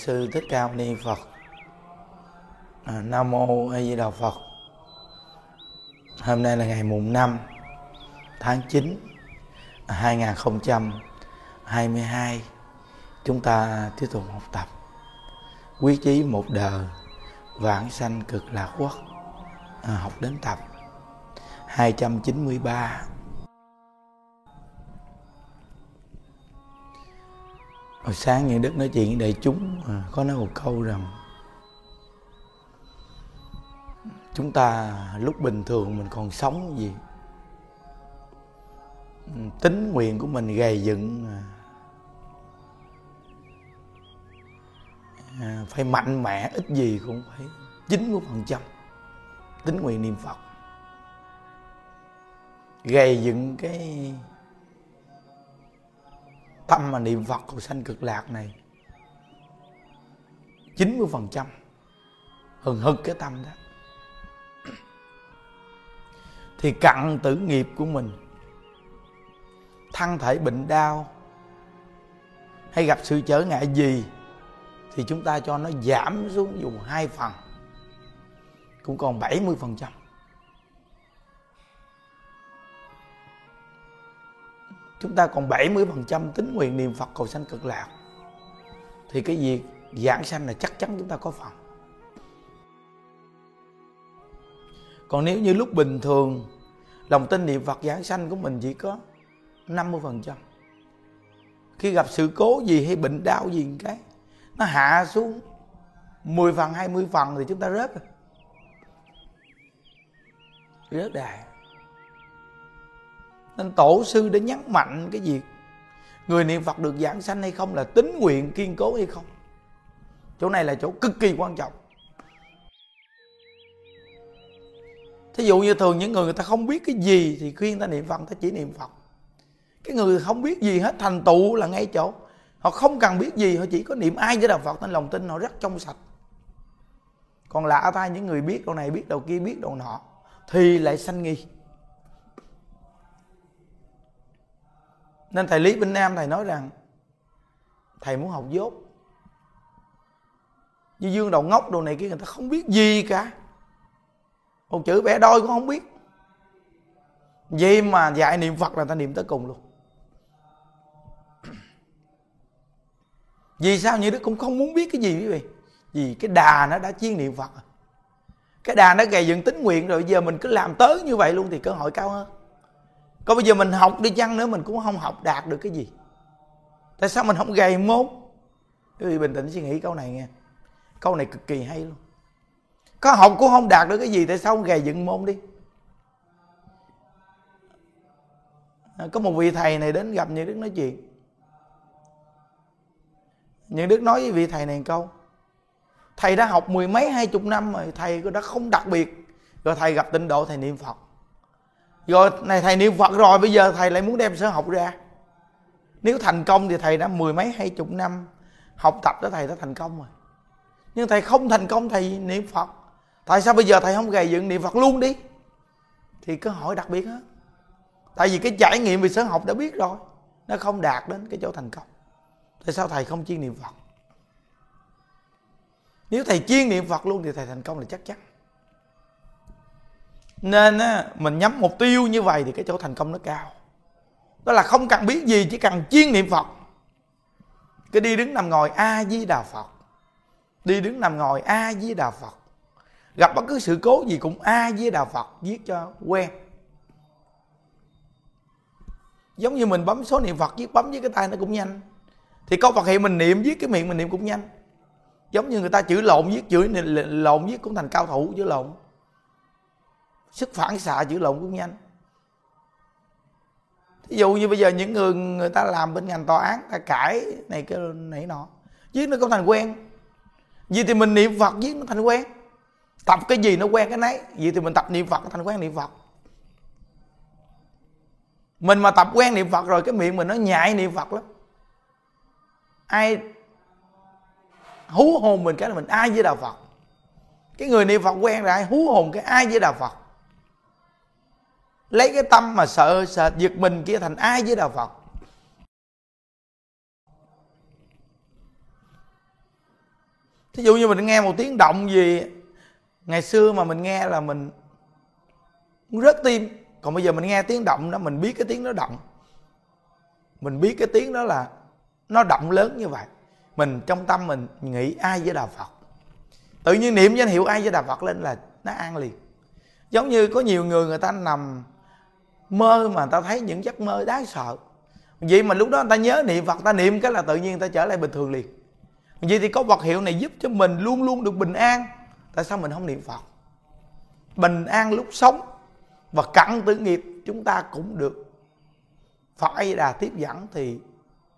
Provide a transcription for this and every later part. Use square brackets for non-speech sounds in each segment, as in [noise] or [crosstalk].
Sư Thích Ca Mâu Ni Phật. À, Nam mô A Di Đà Phật. Hôm nay là ngày mùng 5 tháng 9 2022. Chúng ta tiếp tục học tập Quyết chí một đời vãng sanh cực lạc quốc. À, học đến tập 293 hồi sáng những đức nói chuyện với đại chúng à, có nói một câu rằng chúng ta lúc bình thường mình còn sống gì? Tính nguyện của mình gầy dựng à, à phải mạnh mẽ ít gì cũng phải 90 phần trăm tính nguyện niệm Phật. Gầy dựng cái tâm mà niệm Phật cầu sanh cực lạc này. 90 phần trăm. Hừng hực cái tâm đó. Thì cặn tử nghiệp của mình, thân thể bệnh đau, hay gặp sự trở ngại gì, thì chúng ta cho nó giảm xuống dùng hai phần, cũng còn 70 chúng ta còn 70% tính nguyện niệm Phật cầu sanh cực lạc. Thì cái việc giảng sanh là chắc chắn chúng ta có phần. Còn nếu như lúc bình thường, lòng tin niệm Phật giảng sanh của mình chỉ có 50% khi gặp sự cố gì hay bệnh đau gì cái, nó hạ xuống 10 phần 20 phần thì chúng ta rớt rồi. Rớt đài nên tổ sư đã nhấn mạnh cái việc người niệm phật được giảng sanh hay không là tính nguyện kiên cố hay không. Chỗ này là chỗ cực kỳ quan trọng. Thí dụ như thường những người người ta không biết cái gì thì khuyên ta niệm phật ta chỉ niệm phật. Cái người không biết gì hết, thành tựu là ngay chỗ. Họ không cần biết gì, họ chỉ có niệm ai với đạo phật nên lòng tin họ rất trong sạch. Còn lạ thay những người biết đầu này, biết đầu kia, biết đầu nọ thì lại sanh nghi. Nên thầy lý bình nam thầy nói rằng, thầy muốn học dốt. Như dương đầu ngốc đồ này kia, người ta không biết gì cả. Một chữ vẽ đôi cũng không biết. Vậy mà dạy niệm phật là ta niệm tới cùng luôn. [clears throat] Vì sao như đức cũng không muốn biết cái gì quý vị? Vì cái đà nó đã chiên niệm phật cái đà nó gầy dựng tính nguyện rồi giờ mình cứ làm tới như vậy luôn thì cơ hội cao hơn còn bây giờ mình học đi chăng nữa, mình cũng không học đạt được cái gì. Tại sao mình không gầy mốt? Quý vị bình tĩnh suy nghĩ câu này nghe. Câu này cực kỳ hay luôn. Có học cũng không đạt được cái gì, tại sao không gầy dựng môn đi? À, có một vị thầy này đến gặp như đức nói chuyện. Những đức nói với vị thầy này một câu. Thầy đã học mười mấy, hai chục năm rồi, thầy đã không đặc biệt. Rồi thầy gặp tịnh độ, thầy niệm phật rồi, này, thầy niệm phật rồi, bây giờ thầy lại muốn đem sở học ra. Nếu thành công thì thầy đã mười mấy, hai chục năm học tập đó, thầy đã thành công rồi. Nhưng thầy không thành công, thầy niệm phật. Tại sao bây giờ thầy không gầy dựng niệm phật luôn đi? Thì cơ hội đặc biệt á. Tại vì cái trải nghiệm về sở học đã biết rồi, nó không đạt đến cái chỗ thành công. Tại sao thầy không chuyên niệm phật? Nếu thầy chuyên niệm phật luôn thì thầy thành công là chắc chắn nên á, mình nhắm mục tiêu như vậy thì cái chỗ thành công nó cao. Đó là không cần biết gì chỉ cần chuyên niệm phật. Cái đi đứng nằm ngồi a di đà phật. Đi đứng nằm ngồi a di đà phật. Gặp bất cứ sự cố gì cũng a di đà phật viết cho quen. Giống như mình bấm số niệm phật viết bấm với cái tay nó cũng nhanh. Thì câu phật hiệu mình niệm viết cái miệng mình niệm cũng nhanh. Giống như người ta chữ lộn viết chữ lộn viết cũng thành cao thủ chữ lộn sức phản xạ dữ lộn cũng nhanh. Ví dụ như bây giờ những người người ta làm bên ngành tòa án, ta cãi này cái này nọ viết nó không thành quen. Vì thì mình niệm phật viết nó thành quen. Tập cái gì nó quen cái nấy. Vì thì mình tập niệm phật nó thành quen niệm phật. Mình mà tập quen niệm phật rồi, cái miệng mình nó nhại niệm phật lắm. Ai hú hồn mình cái là mình ai với đạo phật? Cái người niệm phật quen rồi, ai hú hồn cái ai với đạo phật? Lấy cái tâm mà sợ sợ giật mình kia thành ai với đạo phật? Thí dụ như mình nghe một tiếng động gì, ngày xưa mà mình nghe là mình rớt tim. Còn bây giờ mình nghe tiếng động đó, mình biết cái tiếng đó động. Mình biết cái tiếng đó là nó động lớn như vậy. Mình trong tâm mình nghĩ ai với đạo phật? Tự nhiên niệm danh hiệu ai với đạo phật lên là nó an liền. Giống như có nhiều người người ta nằm mơ mà người ta thấy những giấc mơ đáng sợ. Vậy mà lúc đó người ta nhớ niệm phật, ta niệm cái là tự nhiên người ta trở lại bình thường liền. Vậy thì có vật hiệu này giúp cho mình luôn luôn được bình an. Tại sao mình không niệm phật? Bình an lúc sống và cặn tử nghiệp chúng ta cũng được. Phật là Đà tiếp dẫn thì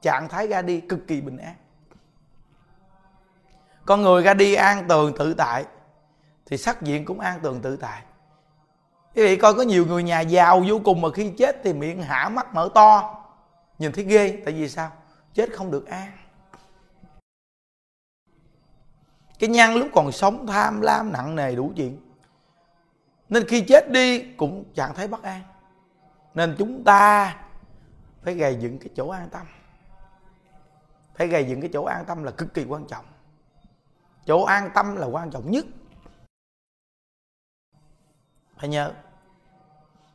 trạng thái ra đi cực kỳ bình an. Con người ra đi an tường tự tại thì sắc diện cũng an tường tự tại quý vị coi, có nhiều người nhà giàu vô cùng mà khi chết thì miệng hả mắt mở to. Nhìn thấy ghê, tại vì sao? Chết không được an. Cái nhân lúc còn sống, tham lam, nặng nề đủ chuyện. Nên khi chết đi cũng chẳng thấy bất an. Nên chúng ta phải gây dựng cái chỗ an tâm. Phải gây dựng cái chỗ an tâm là cực kỳ quan trọng. Chỗ an tâm là quan trọng nhất phải nhớ.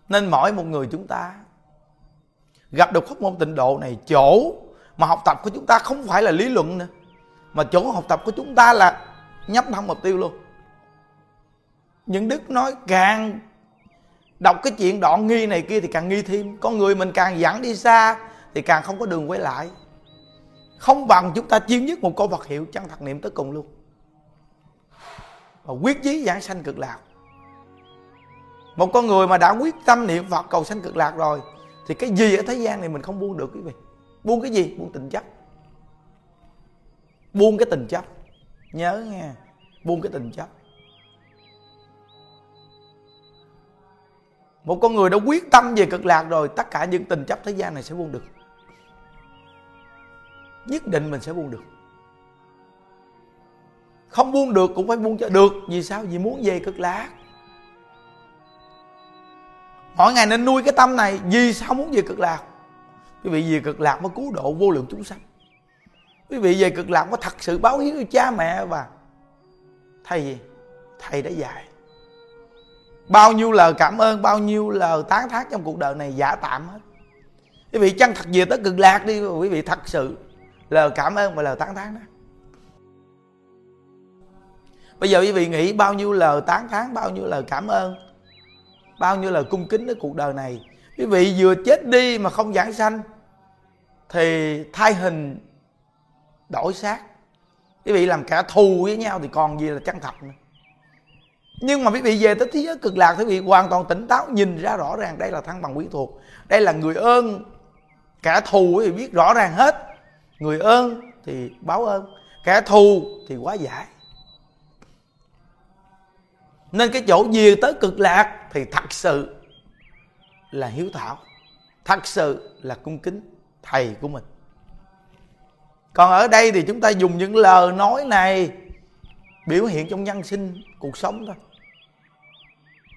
Nên mỗi một người chúng ta gặp được pháp môn tịnh độ này, chỗ mà học tập của chúng ta không phải là lý luận nữa, mà chỗ học tập của chúng ta là nhắm thẳng mục tiêu luôn. Những đức nói càng đọc cái chuyện đoạn nghi này kia thì càng nghi thêm. Con người mình càng dẫn đi xa thì càng không có đường quay lại. Không bằng chúng ta chiếm nhất một câu vật hiệu chân thật niệm tới cùng luôn. Và quyết chí giảng sanh cực lạc một con người mà đã quyết tâm niệm phật cầu sanh cực lạc rồi, thì cái gì ở thế gian này mình không buông được quý vị? Buông cái gì? Buông tình chấp. Buông cái tình chấp. Nhớ nghe, buông cái tình chấp. Một con người đã quyết tâm về cực lạc rồi, tất cả những tình chấp thế gian này sẽ buông được. Nhất định mình sẽ buông được. Không buông được cũng phải buông cho được. Vì sao? Vì muốn về cực lạc mỗi ngày nên nuôi cái tâm này, vì sao muốn về cực lạc? Quý vị, về cực lạc mới cứu độ vô lượng chúng sanh. Quý vị, về cực lạc mới thật sự báo hiếu cho cha mẹ và thầy gì thầy đã dạy. Bao nhiêu lời cảm ơn, bao nhiêu lời tán thán trong cuộc đời này giả tạm hết. Quý vị, chân thật về tới cực lạc đi quý vị thật sự lời cảm ơn và lời tán thán đó. Bây giờ quý vị nghĩ bao nhiêu lời tán thán, bao nhiêu lời cảm ơn bao nhiêu lời cung kính đến cuộc đời này. Quý vị vừa chết đi mà không giảng sanh, thì thay hình đổi xác. Quý vị làm cả thù với nhau thì còn gì là chân thật nữa. Nhưng mà quý vị về tới thế giới cực lạc, quý vị hoàn toàn tỉnh táo, nhìn ra rõ ràng đây là thăng bằng quyến thuộc. Đây là người ơn. Kẻ thù quý vị biết rõ ràng hết. Người ơn thì báo ơn. Kẻ thù thì quá giải. Nên cái chỗ về tới cực lạc thì thật sự là hiếu thảo. Thật sự là cung kính thầy của mình. Còn ở đây thì chúng ta dùng những lời nói này biểu hiện trong nhân sinh, cuộc sống thôi.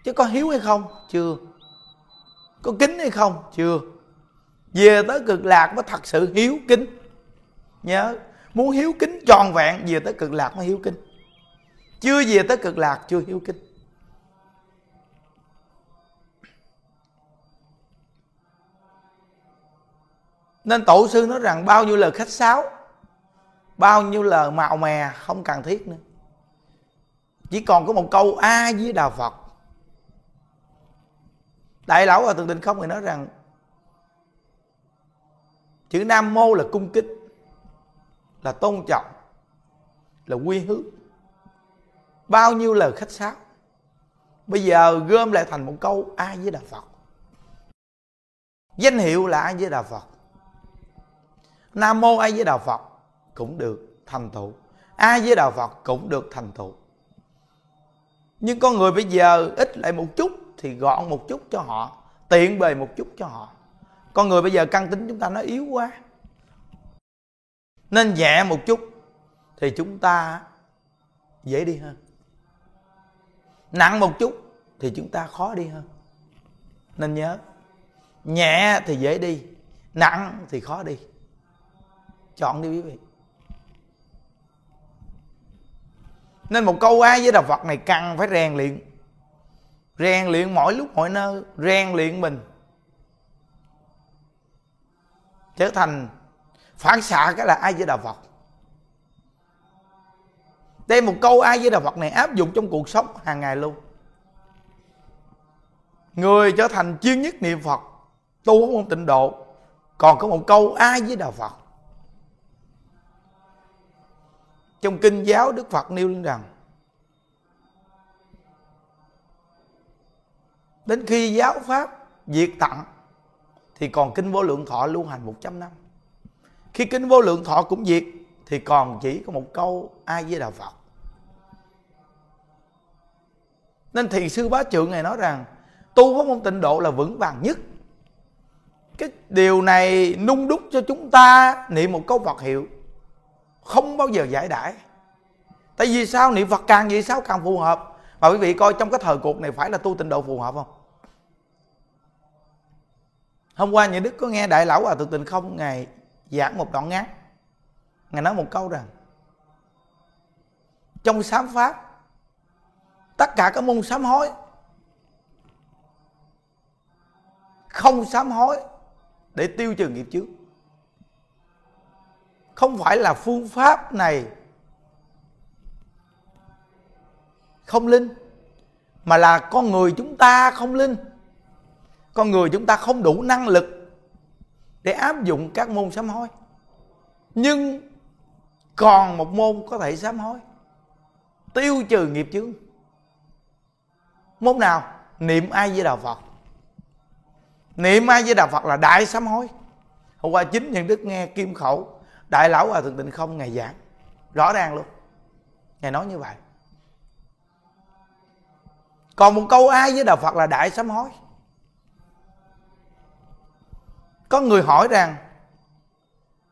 Chứ có hiếu hay không? Chưa. Có kính hay không? Chưa. Về tới cực lạc mới thật sự hiếu kính. Nhớ, muốn hiếu kính tròn vẹn, về tới cực lạc mới hiếu kính. Chưa về tới cực lạc, chưa hiếu kính. Nên tổ sư nói rằng bao nhiêu lời khách sáo, bao nhiêu lời mạo mè không cần thiết nữa. Chỉ còn có một câu a với đà phật. Đại lão và thượng định không người nói rằng, chữ nam mô là cung kính, là tôn trọng, là quy hướng bao nhiêu lời khách sáo. Bây giờ gom lại thành một câu a với đà phật. Danh hiệu là a với đà phật nam mô a với đạo phật, cũng được thành tựu. A với đạo phật cũng được thành tựu. Nhưng con người bây giờ ít lại một chút thì gọn một chút cho họ, tiện bề một chút cho họ. Con người bây giờ căn tính chúng ta nó yếu quá. Nên nhẹ một chút thì chúng ta dễ đi hơn. Nặng một chút thì chúng ta khó đi hơn. Nên nhớ, nhẹ thì dễ đi, nặng thì khó đi chọn đi quý vị. Nên một câu ai với đạo phật này cần phải rèn luyện. Rèn luyện mỗi lúc mỗi nơi, rèn luyện mình. Trở thành, phản xạ cái là ai với đạo phật. Đây một câu ai với đạo phật này áp dụng trong cuộc sống hàng ngày luôn. Người trở thành chuyên nhất niệm phật, tu không tịnh độ. Còn có một câu ai với đạo phật trong kinh giáo đức phật nêu lên rằng, đến khi giáo pháp diệt tận thì còn kinh vô lượng thọ lưu hành 100 năm. Khi kinh vô lượng thọ cũng diệt, thì còn chỉ có một câu ai với đạo phật. Nên thiền sư bá trượng này nói rằng, tu pháp môn tịnh độ là vững vàng nhất. Cái điều này nung đúc cho chúng ta niệm một câu Phật hiệu không bao giờ giải đãi. Tại vì sao? Niệm Phật càng vậy sao càng phù hợp? Mà quý vị coi trong cái thời cuộc này phải là tu tịnh độ phù hợp không? Hôm qua nhà đức có nghe đại lão hòa thượng tịnh không ngày giảng một đoạn ngắn. Ngài nói một câu rằng, trong sám pháp, tất cả các môn sám hối, không sám hối để tiêu trừ nghiệp trước không phải là phương pháp này. Không linh, mà là con người chúng ta không linh. Con người chúng ta không đủ năng lực để áp dụng các môn sám hối. Nhưng còn một môn có thể sám hối. Tiêu trừ nghiệp chướng. Môn nào? Niệm ai với đạo phật. Niệm ai với đạo phật là đại sám hối. Hôm qua chính nhân đức nghe kim khẩu đại lão hòa thượng tịnh không? Ngày giảng. Rõ ràng luôn. Ngài nói như vậy. Còn một câu ai với đạo phật là đại sám hối. Có người hỏi rằng,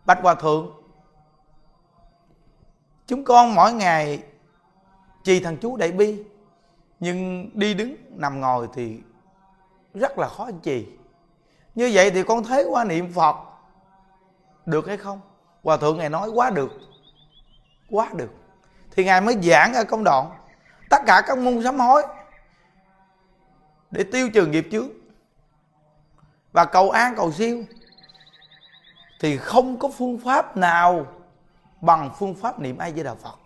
bạch hòa thượng, chúng con mỗi ngày trì thằng chú đại bi, nhưng đi đứng, nằm ngồi thì rất là khó trì như vậy thì con thấy qua niệm phật được hay không? Hòa thượng ngài nói, quá được quá được. Thì ngài mới giảng ở công đoạn, tất cả các môn sám hối để tiêu trừ nghiệp chướng và cầu an cầu siêu, thì không có phương pháp nào bằng phương pháp niệm ai với đạo phật.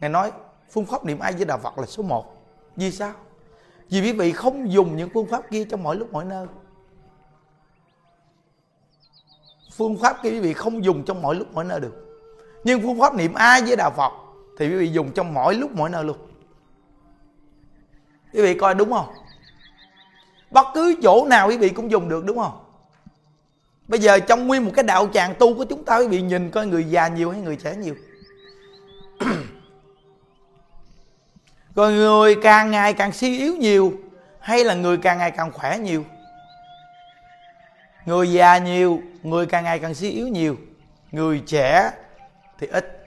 Ngài nói, phương pháp niệm ai với đạo phật là số một. Vì sao? Vì quý vị không dùng những phương pháp kia trong mọi lúc, mọi nơi. Phương pháp kia quý vị không dùng trong mọi lúc mọi nơi được. Nhưng phương pháp niệm ai với đạo phật thì quý vị dùng trong mọi lúc mọi nơi luôn. Quý vị coi đúng không? Bất cứ chỗ nào quý vị cũng dùng được đúng không? Bây giờ trong nguyên một cái đạo tràng tu của chúng ta quý vị nhìn coi người già nhiều hay người trẻ nhiều. [clears throat] Rồi người càng ngày càng suy yếu nhiều hay là người càng ngày càng khỏe nhiều? Người già nhiều, người càng ngày càng suy yếu nhiều. Người trẻ thì ít,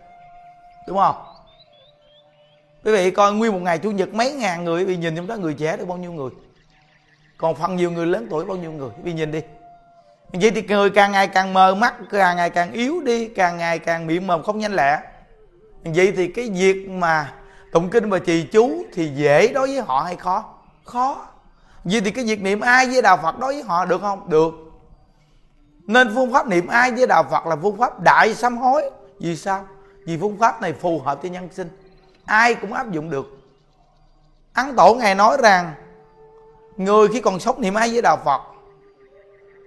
đúng không? Quý vị coi nguyên một ngày chủ nhật mấy ngàn người bị nhìn trong đó người trẻ được bao nhiêu người? Còn phần nhiều người lớn tuổi bao nhiêu người? Bị nhìn đi. Vậy thì người càng ngày càng mờ mắt, càng ngày càng yếu đi, càng ngày càng miệng mồm không nhanh lẹ. Vậy thì cái việc mà tụng kinh và trì chú thì dễ đối với họ hay khó? Khó. Vậy thì cái việc niệm ai với đạo phật đối với họ được không? Được nên phương pháp niệm ai với đạo phật là phương pháp đại sám hối. Vì sao? Vì phương pháp này phù hợp với nhân sinh. Ai cũng áp dụng được. Ấn tổ ngài nói rằng, người khi còn sống niệm ai với đạo phật,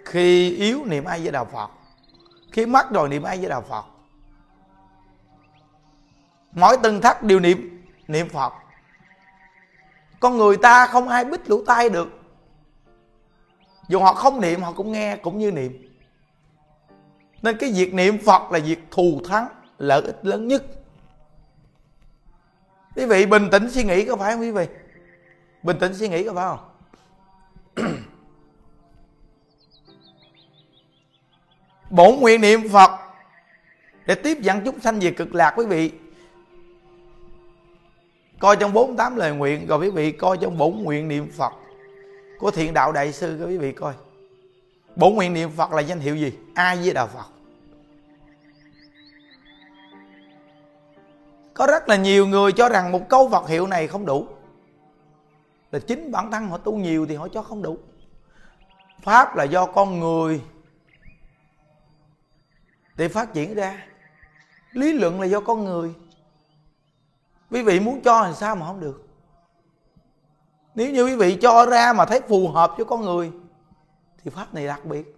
khi yếu niệm ai với đạo phật, khi mất rồi niệm ai với đạo phật. Mỗi từng thắt đều niệm niệm phật. Con người ta không ai bích lũ tai được. Dù họ không niệm, họ cũng nghe cũng như niệm nên cái việc niệm phật là việc thù thắng, lợi ích lớn nhất. Quý vị bình tĩnh suy nghĩ có phải không quý vị? Bình tĩnh suy nghĩ có phải không? [clears throat] Bổn nguyện niệm phật để tiếp dẫn chúng sanh về cực lạc quý vị. Coi trong 48 lời nguyện, rồi quý vị coi trong bổn nguyện niệm phật của thiện đạo đại sư các quý vị coi bổn nguyện niệm phật là danh hiệu gì? Ai di đạo phật. Có rất là nhiều người cho rằng một câu Phật hiệu này không đủ. Là chính bản thân họ tu nhiều thì họ cho không đủ. Pháp là do con người để phát triển ra. Lý luận là do con người. Quý vị muốn cho làm sao mà không được. Nếu như quý vị cho ra mà thấy phù hợp với con người thì pháp này đặc biệt.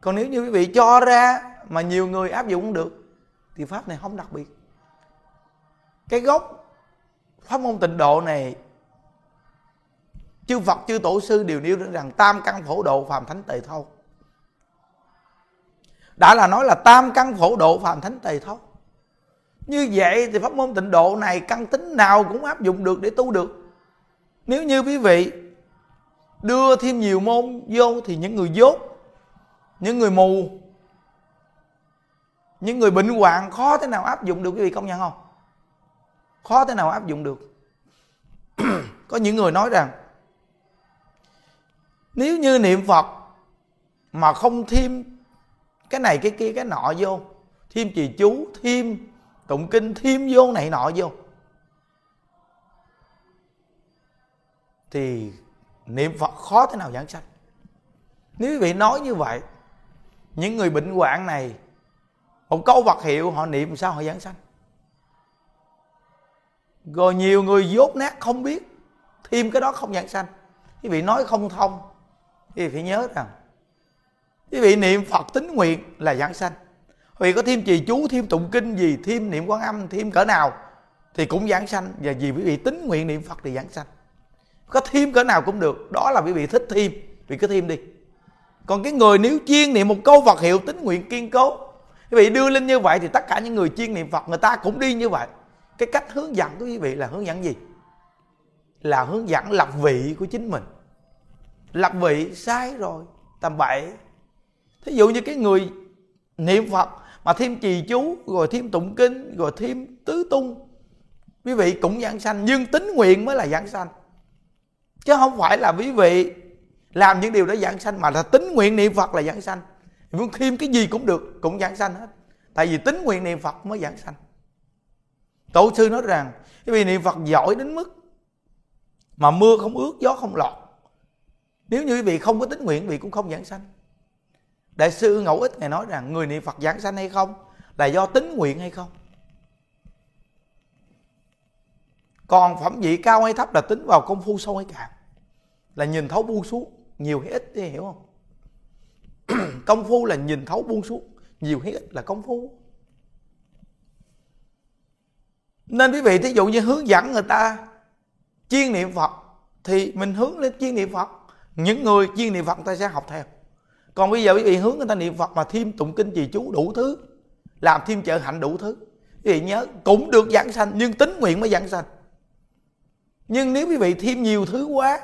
Còn nếu như quý vị cho ra mà nhiều người áp dụng được, thì pháp này không đặc biệt. Cái gốc pháp môn tịnh độ này, chư Phật, chư tổ sư đều nêu rằng tam căn phổ độ phàm thánh tề thâu đã là nói là tam căn phổ độ phàm thánh tề thâu như vậy thì pháp môn tịnh độ này căn tính nào cũng áp dụng được để tu được. Nếu như quý vị đưa thêm nhiều môn vô thì những người dốt, những người mù, những người bệnh hoạn khó thế nào áp dụng được, quý vị công nhận không? Khó thế nào áp dụng được. [clears throat] Có những người nói rằng, nếu như niệm phật mà không thêm cái này, cái kia, cái nọ vô, thêm trì chú, thêm tụng kinh, thêm vô này nọ vô, thì niệm phật khó thế nào giảng sanh. Nếu quý vị nói như vậy, những người bệnh hoạn này, một câu vật hiệu, họ niệm sao họ giảng sanh? Rồi nhiều người dốt nát không biết, thêm cái đó không giảng sanh. Quý vị nói không thông, quý vị phải nhớ rằng, quý vị niệm phật tính nguyện là giảng sanh. Vì có thêm trì chú, thêm tụng kinh gì, thêm niệm quan âm, thêm cỡ nào thì cũng giảng sanh. Và vì quý vị tính nguyện niệm phật thì giảng sanh có thêm cỡ nào cũng được. Đó là quý vị thích thêm vì cứ thêm đi. Còn cái người nếu chuyên niệm một câu Phật hiệu tính nguyện kiên cố. Quý vị đưa lên như vậy thì tất cả những người chuyên niệm Phật, người ta cũng đi như vậy. Cái cách hướng dẫn của quý vị là hướng dẫn gì? Là hướng dẫn lập vị của chính mình. Lập vị, sai rồi, tầm bậy. Thí dụ như cái người niệm phật mà thêm trì chú, rồi thêm tụng kinh, rồi thêm tứ tung, quý vị cũng giảng sanh. Nhưng tính nguyện mới là giảng sanh chứ không phải là quý vị làm những điều đó giảng sanh, mà là tính nguyện niệm phật là giảng sanh. Muốn thêm cái gì cũng được, cũng giảng sanh hết. Tại vì tính nguyện niệm phật mới giảng sanh. Tổ sư nói rằng quý vị niệm phật giỏi đến mức mà mưa không ướt, gió không lọt. Nếu như quý vị không có tính nguyện, quý vị cũng không giảng sanh. Đại sư ngẫu ích ngài nói rằng, người niệm phật giảng sanh hay không là do tính nguyện hay không? Còn phẩm vị cao hay thấp là tính vào công phu sâu hay cạn là nhìn thấu buông xuống, nhiều hay ít thì hiểu không? [clears throat] Công phu là nhìn thấu buông xuống, nhiều hay ít là công phu. Nên quý vị, thí dụ như hướng dẫn người ta chuyên niệm phật, thì mình hướng lên chuyên niệm phật. Những người chuyên niệm phật, người ta sẽ học theo. Còn bây giờ quý vị hướng người ta niệm phật mà thêm tụng kinh trì chú đủ thứ, làm thêm trợ hạnh đủ thứ. Quý vị nhớ, cũng được giảng sanh, nhưng tính nguyện mới giảng sanh. Nhưng nếu quý vị thêm nhiều thứ quá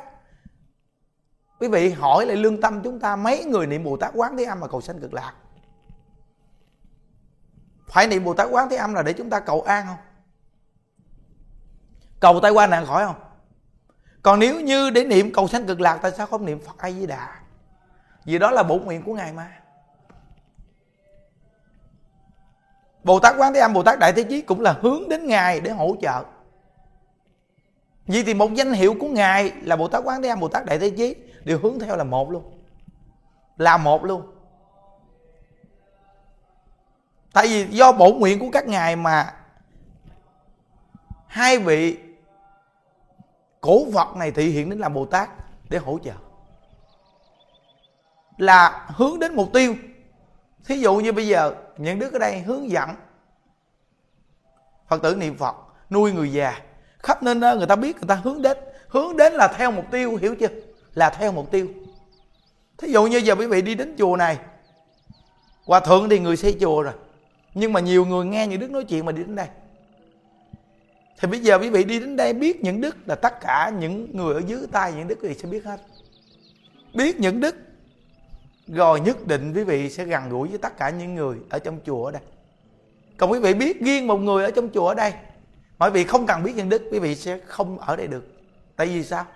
quý vị hỏi lại lương tâm chúng ta, mấy người niệm bồ tát quán thế âm mà cầu sanh cực lạc? Phải niệm bồ tát quán thế âm là để chúng ta cầu an không? Cầu tai qua nạn khỏi không? Còn nếu như để niệm cầu sanh cực lạc, tại sao không niệm phật a di đà vì đó là bổn nguyện của ngài mà. Bồ tát quán thế âm, bồ tát đại thế chí cũng là hướng đến ngài để hỗ trợ. Vì thì một danh hiệu của ngài là bồ tát quán thế âm, bồ tát đại thế chí đều hướng theo là một luôn. Là một luôn. Tại vì do bổ nguyện của các ngài mà hai vị cổ Phật này thị hiện đến làm Bồ Tát để hỗ trợ. Là hướng đến mục tiêu. Thí dụ như bây giờ, những đứa ở đây hướng dẫn Phật tử niệm Phật, nuôi người già. Khắp nên người ta biết người ta hướng đến. Hướng đến là theo mục tiêu, hiểu chưa? Là theo mục tiêu. Thí dụ như giờ quý vị đi đến chùa này, hòa thượng thì người xây chùa rồi, nhưng mà nhiều người nghe những đức nói chuyện mà đi đến đây. Thì bây giờ quý vị đi đến đây biết những đức là tất cả những người ở dưới tay những đức quý vị sẽ biết hết. Biết những đức, rồi nhất định quý vị sẽ gần gũi với tất cả những người ở trong chùa ở đây. Còn quý vị biết riêng một người ở trong chùa ở đây mà quý vị không cần biết những đức, quý vị sẽ không ở đây được. Tại vì sao?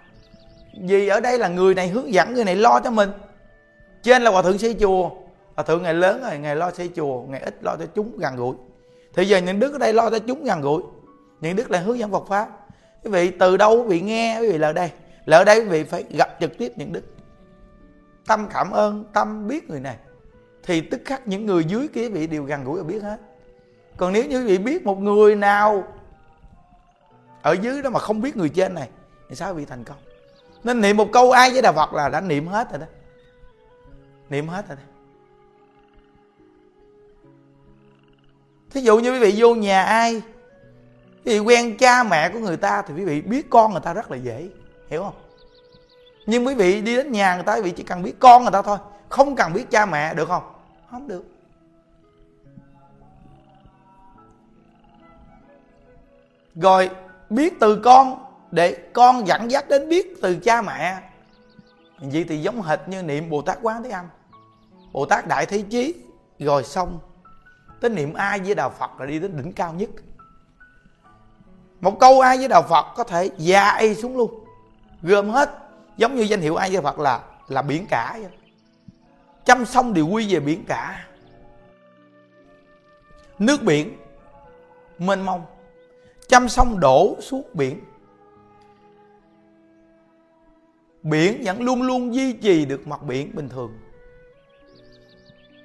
Vì ở đây là người này hướng dẫn, người này lo cho mình. Trên là hòa thượng xây chùa. Hòa thượng ngày lớn rồi, ngày lo xây chùa, ngày ít lo cho chúng gần gũi. Thì giờ những đức ở đây lo cho chúng gần gũi. Những đức là hướng dẫn Phật pháp. Quý vị, từ đâu quý vị nghe, quý vị là đây. Là ở đây quý vị phải gặp trực tiếp những đức tâm cảm ơn, tâm biết người này. Thì tức khắc những người dưới kia vị đều gần gũi và biết hết. Còn nếu như quý vị biết một người nào ở dưới đó mà không biết người trên này, thì sao quý vị thành công? Nên niệm một câu ai với đạo phật là đã niệm hết rồi đó. Niệm hết rồi đó. Thí dụ như quý vị vô nhà ai, quý vị quen cha mẹ của người ta thì quý vị biết con người ta rất là dễ, hiểu không? Nhưng quý vị đi đến nhà người ta, quý vị chỉ cần biết con người ta thôi, không cần biết cha mẹ, được không? Không được. Rồi, biết từ con để con dẫn dắt đến biết từ cha mẹ. Vậy thì giống hệt như niệm bồ tát quán thế âm. Bồ tát đại thế chí, rồi xong. Tới niệm ai với đạo phật là đi đến đỉnh cao nhất. Một câu ai với đạo phật có thể dài xuống luôn. Gom hết, giống như danh hiệu ai với phật là là biển cả vậy. Trăm sông đều quy về biển cả. Nước biển, mênh mông. Trăm sông đổ xuống biển. Biển vẫn luôn luôn duy trì được mặt biển bình thường.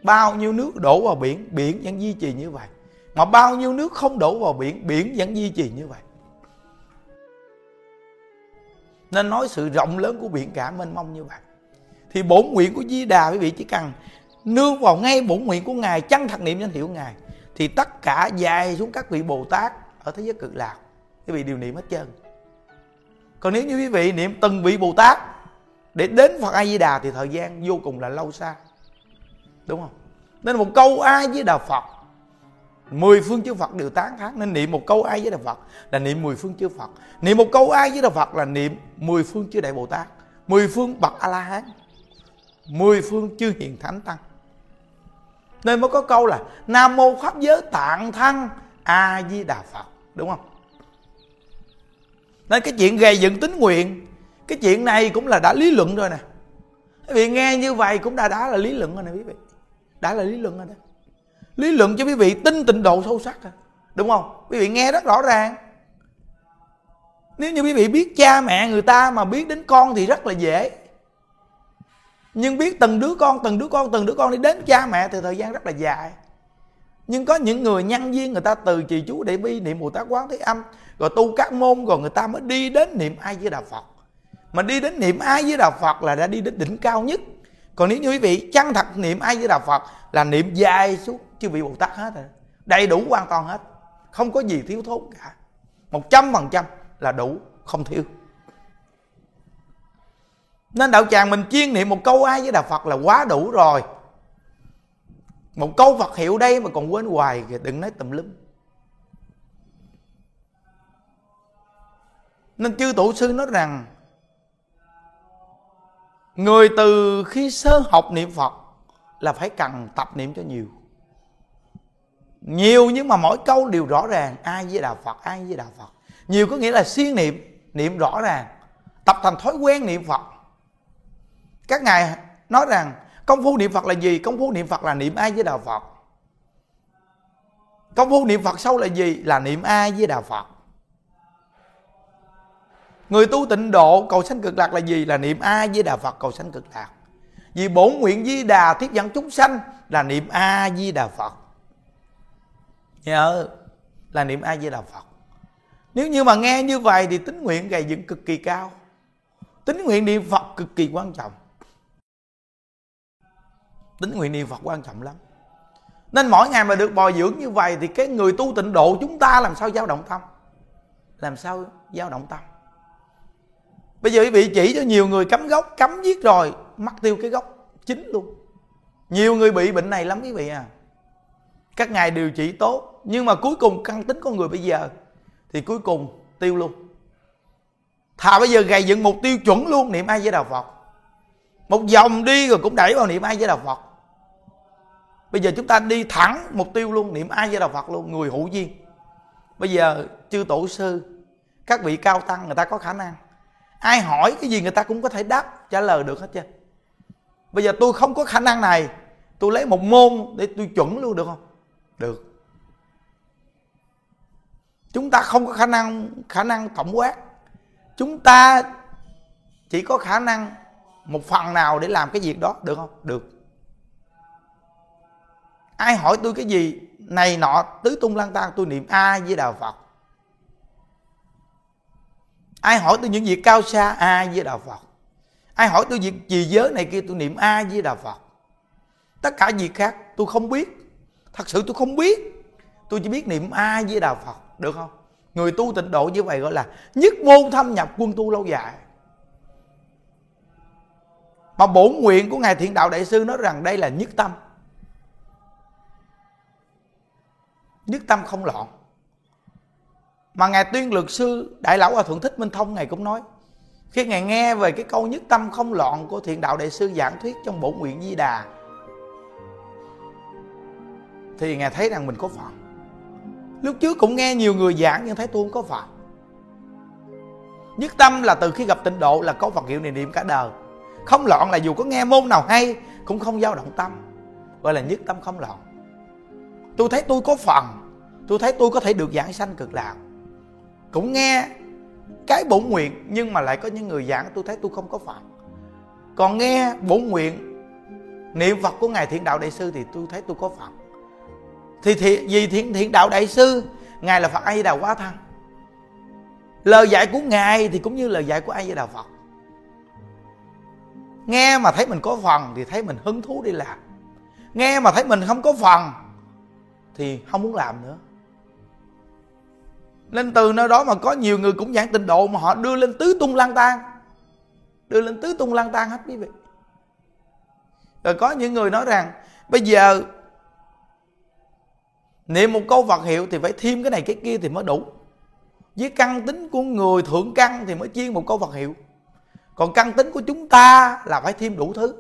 Bao nhiêu nước đổ vào biển biển vẫn duy trì như vậy. Mà bao nhiêu nước không đổ vào biển biển vẫn duy trì như vậy. Nên nói sự rộng lớn của biển cả mênh mông như vậy. Thì bổn nguyện của di đà quý vị chỉ cần nương vào ngay bổn nguyện của ngài chân thật niệm danh hiệu ngài, thì tất cả dài xuống các vị bồ tát ở thế giới cực lạc. Quý vị đều niệm hết trơn còn nếu như quý vị niệm từng vị bồ tát để đến phật a di đà thì thời gian vô cùng là lâu xa. Đúng không? Nên một câu ai với Đà phật, mười phương chư phật đều tán thán. Nên niệm một câu ai với đạo phật là niệm mười phương chư phật. Niệm một câu ai với đạo phật là niệm mười phương chư đại bồ tát, mười phương bậc a la hán mười phương chư hiền thánh tăng. Nên mới có câu là nam mô pháp giới tạng thân a di đà phật. Đúng không? Nên cái chuyện gây dựng tính nguyện, cái chuyện này cũng là đã lý luận rồi nè. Quý vị nghe như vậy cũng đã đã là lý luận rồi nè quý vị. Đã là lý luận rồi đó. Lý luận cho quý vị tin tịnh độ sâu sắc rồi đúng không? Quý vị nghe rất rõ ràng. Nếu như quý vị biết cha mẹ người ta mà biết đến con thì rất là dễ. Nhưng biết từng đứa con, từng đứa con, từng đứa con đi đến cha mẹ thì thời gian rất là dài. Nhưng có những người nhân viên người ta từ trì chú để bi niệm bồ tát quán thế âm rồi tu các môn rồi người ta mới đi đến niệm ai với đạo phật. Mà đi đến niệm ai với đạo phật là đã đi đến đỉnh cao nhất. Còn nếu như quý vị chân thật niệm ai với đạo phật là niệm dài suốt chư vị bồ tát hết rồi. Đầy đủ hoàn toàn hết. Không có gì thiếu thốn cả. Một trăm phần trăm là đủ, không thiếu. Nên đạo tràng mình chuyên niệm một câu ai với đạo phật là quá đủ rồi. Một câu phật hiệu đây mà còn quên hoài thì đừng nói tùm lum. Nên chư tổ sư nói rằng, người từ khi sơ học niệm phật là phải cần tập niệm cho nhiều. Nhiều nhưng mà mỗi câu đều rõ ràng, ai với đạo phật, ai với đạo phật. Nhiều có nghĩa là siêng niệm niệm rõ ràng, tập thành thói quen niệm phật. Các ngài nói rằng, công phu niệm phật là gì? Công phu niệm phật là niệm ai với đạo phật. Công phu niệm phật sâu là gì? Là niệm ai với đạo phật người tu tịnh độ, cầu sanh cực lạc là gì? Là niệm a với đà phật, cầu sanh cực lạc. Vì bổn nguyện di đà thiết dẫn chúng sanh là niệm a di đà phật. Nhớ, là niệm a di đà phật. Nếu như mà nghe như vậy thì tính nguyện gầy dựng cực kỳ cao. Tính nguyện niệm phật cực kỳ quan trọng. Tính nguyện niệm phật quan trọng lắm. Nên mỗi ngày mà được bồi dưỡng như vậy thì cái người tu tịnh độ chúng ta làm sao dao động tâm? Làm sao dao động tâm? Bây giờ quý vị chỉ cho nhiều người cấm gốc cấm giết rồi, mất tiêu cái gốc chính luôn. Nhiều người bị bệnh này lắm quý vị à. Các ngài điều trị tốt, nhưng mà cuối cùng căn tính con người bây giờ thì cuối cùng tiêu luôn. Thà bây giờ gầy dựng một tiêu chuẩn luôn, niệm ai với đạo phật. Một vòng đi rồi cũng đẩy vào niệm ai với đạo phật. Bây giờ chúng ta đi thẳng mục tiêu luôn, niệm ai với đạo phật luôn, người hữu duyên. Bây giờ chư tổ sư, các vị cao tăng, người ta có khả năng ai hỏi cái gì người ta cũng có thể đáp, trả lời được hết chưa? bây giờ tôi không có khả năng này, tôi lấy một môn để tôi chuẩn luôn được không? Được. Chúng ta không có khả năng khả năng tổng quát. Chúng ta chỉ có khả năng một phần nào để làm cái việc đó, được không? Được. Ai hỏi tôi cái gì này nọ, tứ tung lang tan tôi niệm a với đạo phật ai hỏi tôi những việc cao xa? A với đạo phật. Ai hỏi tôi việc gì giới này kia? Tôi niệm a với đạo phật. Tất cả việc khác tôi không biết. Thật sự tôi không biết. Tôi chỉ biết niệm a với đạo phật, được không? Người tu tịnh độ như vậy gọi là nhất môn thâm nhập quân tu lâu dài. Mà bổn nguyện của ngài thiện đạo đại sư nói rằng đây là nhất tâm. Nhất tâm không loạn mà ngài tuyên luật sư, đại lão hòa thượng thích minh thông ngài cũng nói, khi ngài nghe về cái câu nhất tâm không loạn của thiện đạo đại sư giảng thuyết trong bổ nguyện di đà, thì ngài thấy rằng mình có phận lúc trước cũng nghe nhiều người giảng nhưng thấy tôi không có phận nhất tâm là từ khi gặp tịnh độ là có phật hiệu niệm niệm cả đời. Không loạn là dù có nghe môn nào hay, cũng không dao động tâm. Gọi là nhất tâm không loạn. Tôi thấy tôi có phần, tôi thấy tôi có thể được giảng sanh cực lạc cũng nghe cái bổn nguyện nhưng mà lại có những người giảng tôi thấy tôi không có phạm còn nghe bổn nguyện niệm phật của ngài thiện đạo đại sư thì tôi thấy tôi có phạm thì, thì vì thiện thiện đạo đại sư ngài là phật a di đà quá thăng lời dạy của ngài thì cũng như lời dạy của a di đà phật. Nghe mà thấy mình có phần thì thấy mình hứng thú đi làm. Nghe mà thấy mình không có phần thì không muốn làm nữa nên từ nơi đó mà có nhiều người cũng giảng tịnh độ mà họ đưa lên tứ tung lang tan đưa lên tứ tung lang tan hết quý vị. Rồi có những người nói rằng bây giờ niệm một câu Phật hiệu thì phải thêm cái này cái kia thì mới đủ. Với căn tính của người thượng căn thì mới chiên một câu Phật hiệu. Còn căn tính của chúng ta là phải thêm đủ thứ.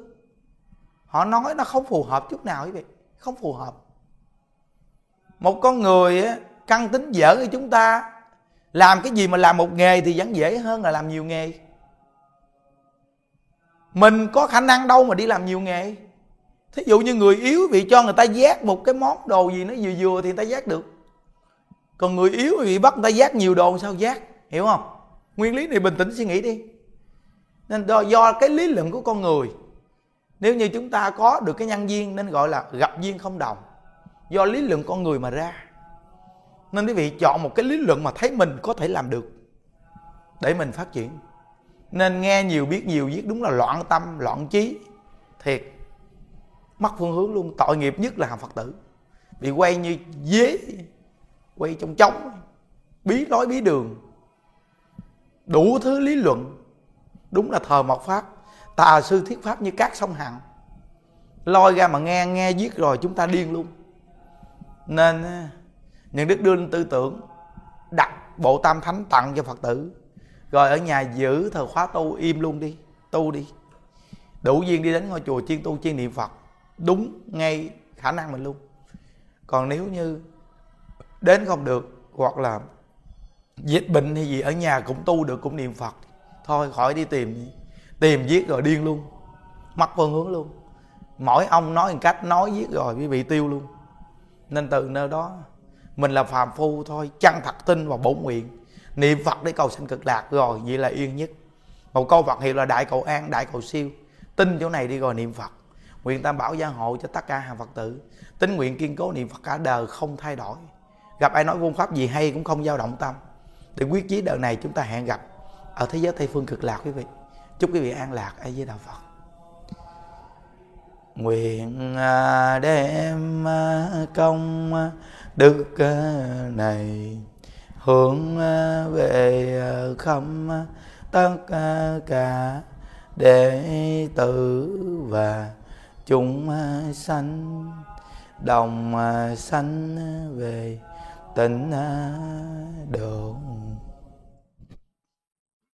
Họ nói nó không phù hợp chút nào quý vị. Không phù hợp. Một con người á, căn tính dở của chúng ta. Làm cái gì mà làm một nghề thì vẫn dễ hơn là làm nhiều nghề. Mình có khả năng đâu mà đi làm nhiều nghề. Thí dụ như người yếu bị cho người ta giác một cái món đồ gì nó vừa vừa thì người ta giác được. Còn người yếu bị bắt người ta giác nhiều đồ sao giác hiểu không? Nguyên lý này bình tĩnh suy nghĩ đi. Nên do, do cái lý luận của con người. Nếu như chúng ta có được cái nhân duyên nên gọi là gặp duyên không đồng. Do lý luận con người mà ra nên quý vị chọn một cái lý luận mà thấy mình có thể làm được để mình phát triển. Nên nghe nhiều, biết nhiều, viết đúng là loạn tâm, loạn trí, thiệt. Mất phương hướng luôn. Tội nghiệp nhất là hàng phật tử. Bị quay như dế, quay trong trống, bí lối, bí đường. Đủ thứ lý luận. Đúng là thờ mộc pháp. Tà sư thiết pháp như cát sông hằng. Lôi ra mà nghe nghe viết rồi chúng ta điên luôn. Nên những đức đưa lên tư tưởng đặt bộ tam thánh tặng cho phật tử. Rồi ở nhà giữ thờ khóa tu im luôn đi, tu đi. Đủ duyên đi đến ngôi chùa chuyên tu chuyên niệm phật, đúng ngay khả năng mình luôn. Còn nếu như đến không được hoặc là dịch bệnh hay gì, ở nhà cũng tu được, cũng niệm phật, thôi khỏi đi tìm tìm viết rồi điên luôn mất phương hướng luôn. Mỗi ông nói một cách, nói viết rồi bị tiêu luôn. Nên từ nơi đó mình là phàm phu thôi chăng thật tin và bổn nguyện. Niệm phật để cầu sanh cực lạc rồi, vậy là yên nhất. Một câu phật hiệu là đại cầu an, đại cầu siêu. Tin chỗ này đi rồi niệm phật. Nguyện tam bảo gia hộ cho tất cả hàng phật tử. Tính nguyện kiên cố niệm phật cả đời không thay đổi. Gặp ai nói phương pháp gì hay cũng không dao động tâm. Để quyết chí đời này chúng ta hẹn gặp ở thế giới tây phương cực lạc quý vị. Chúc quý vị an lạc ai với đạo phật. Nguyện à, đem à, công à, đức ờ, này, hướng ờ, về ờ, khâm tất cả đệ tử và chúng sanh. Đồng sanh về tịnh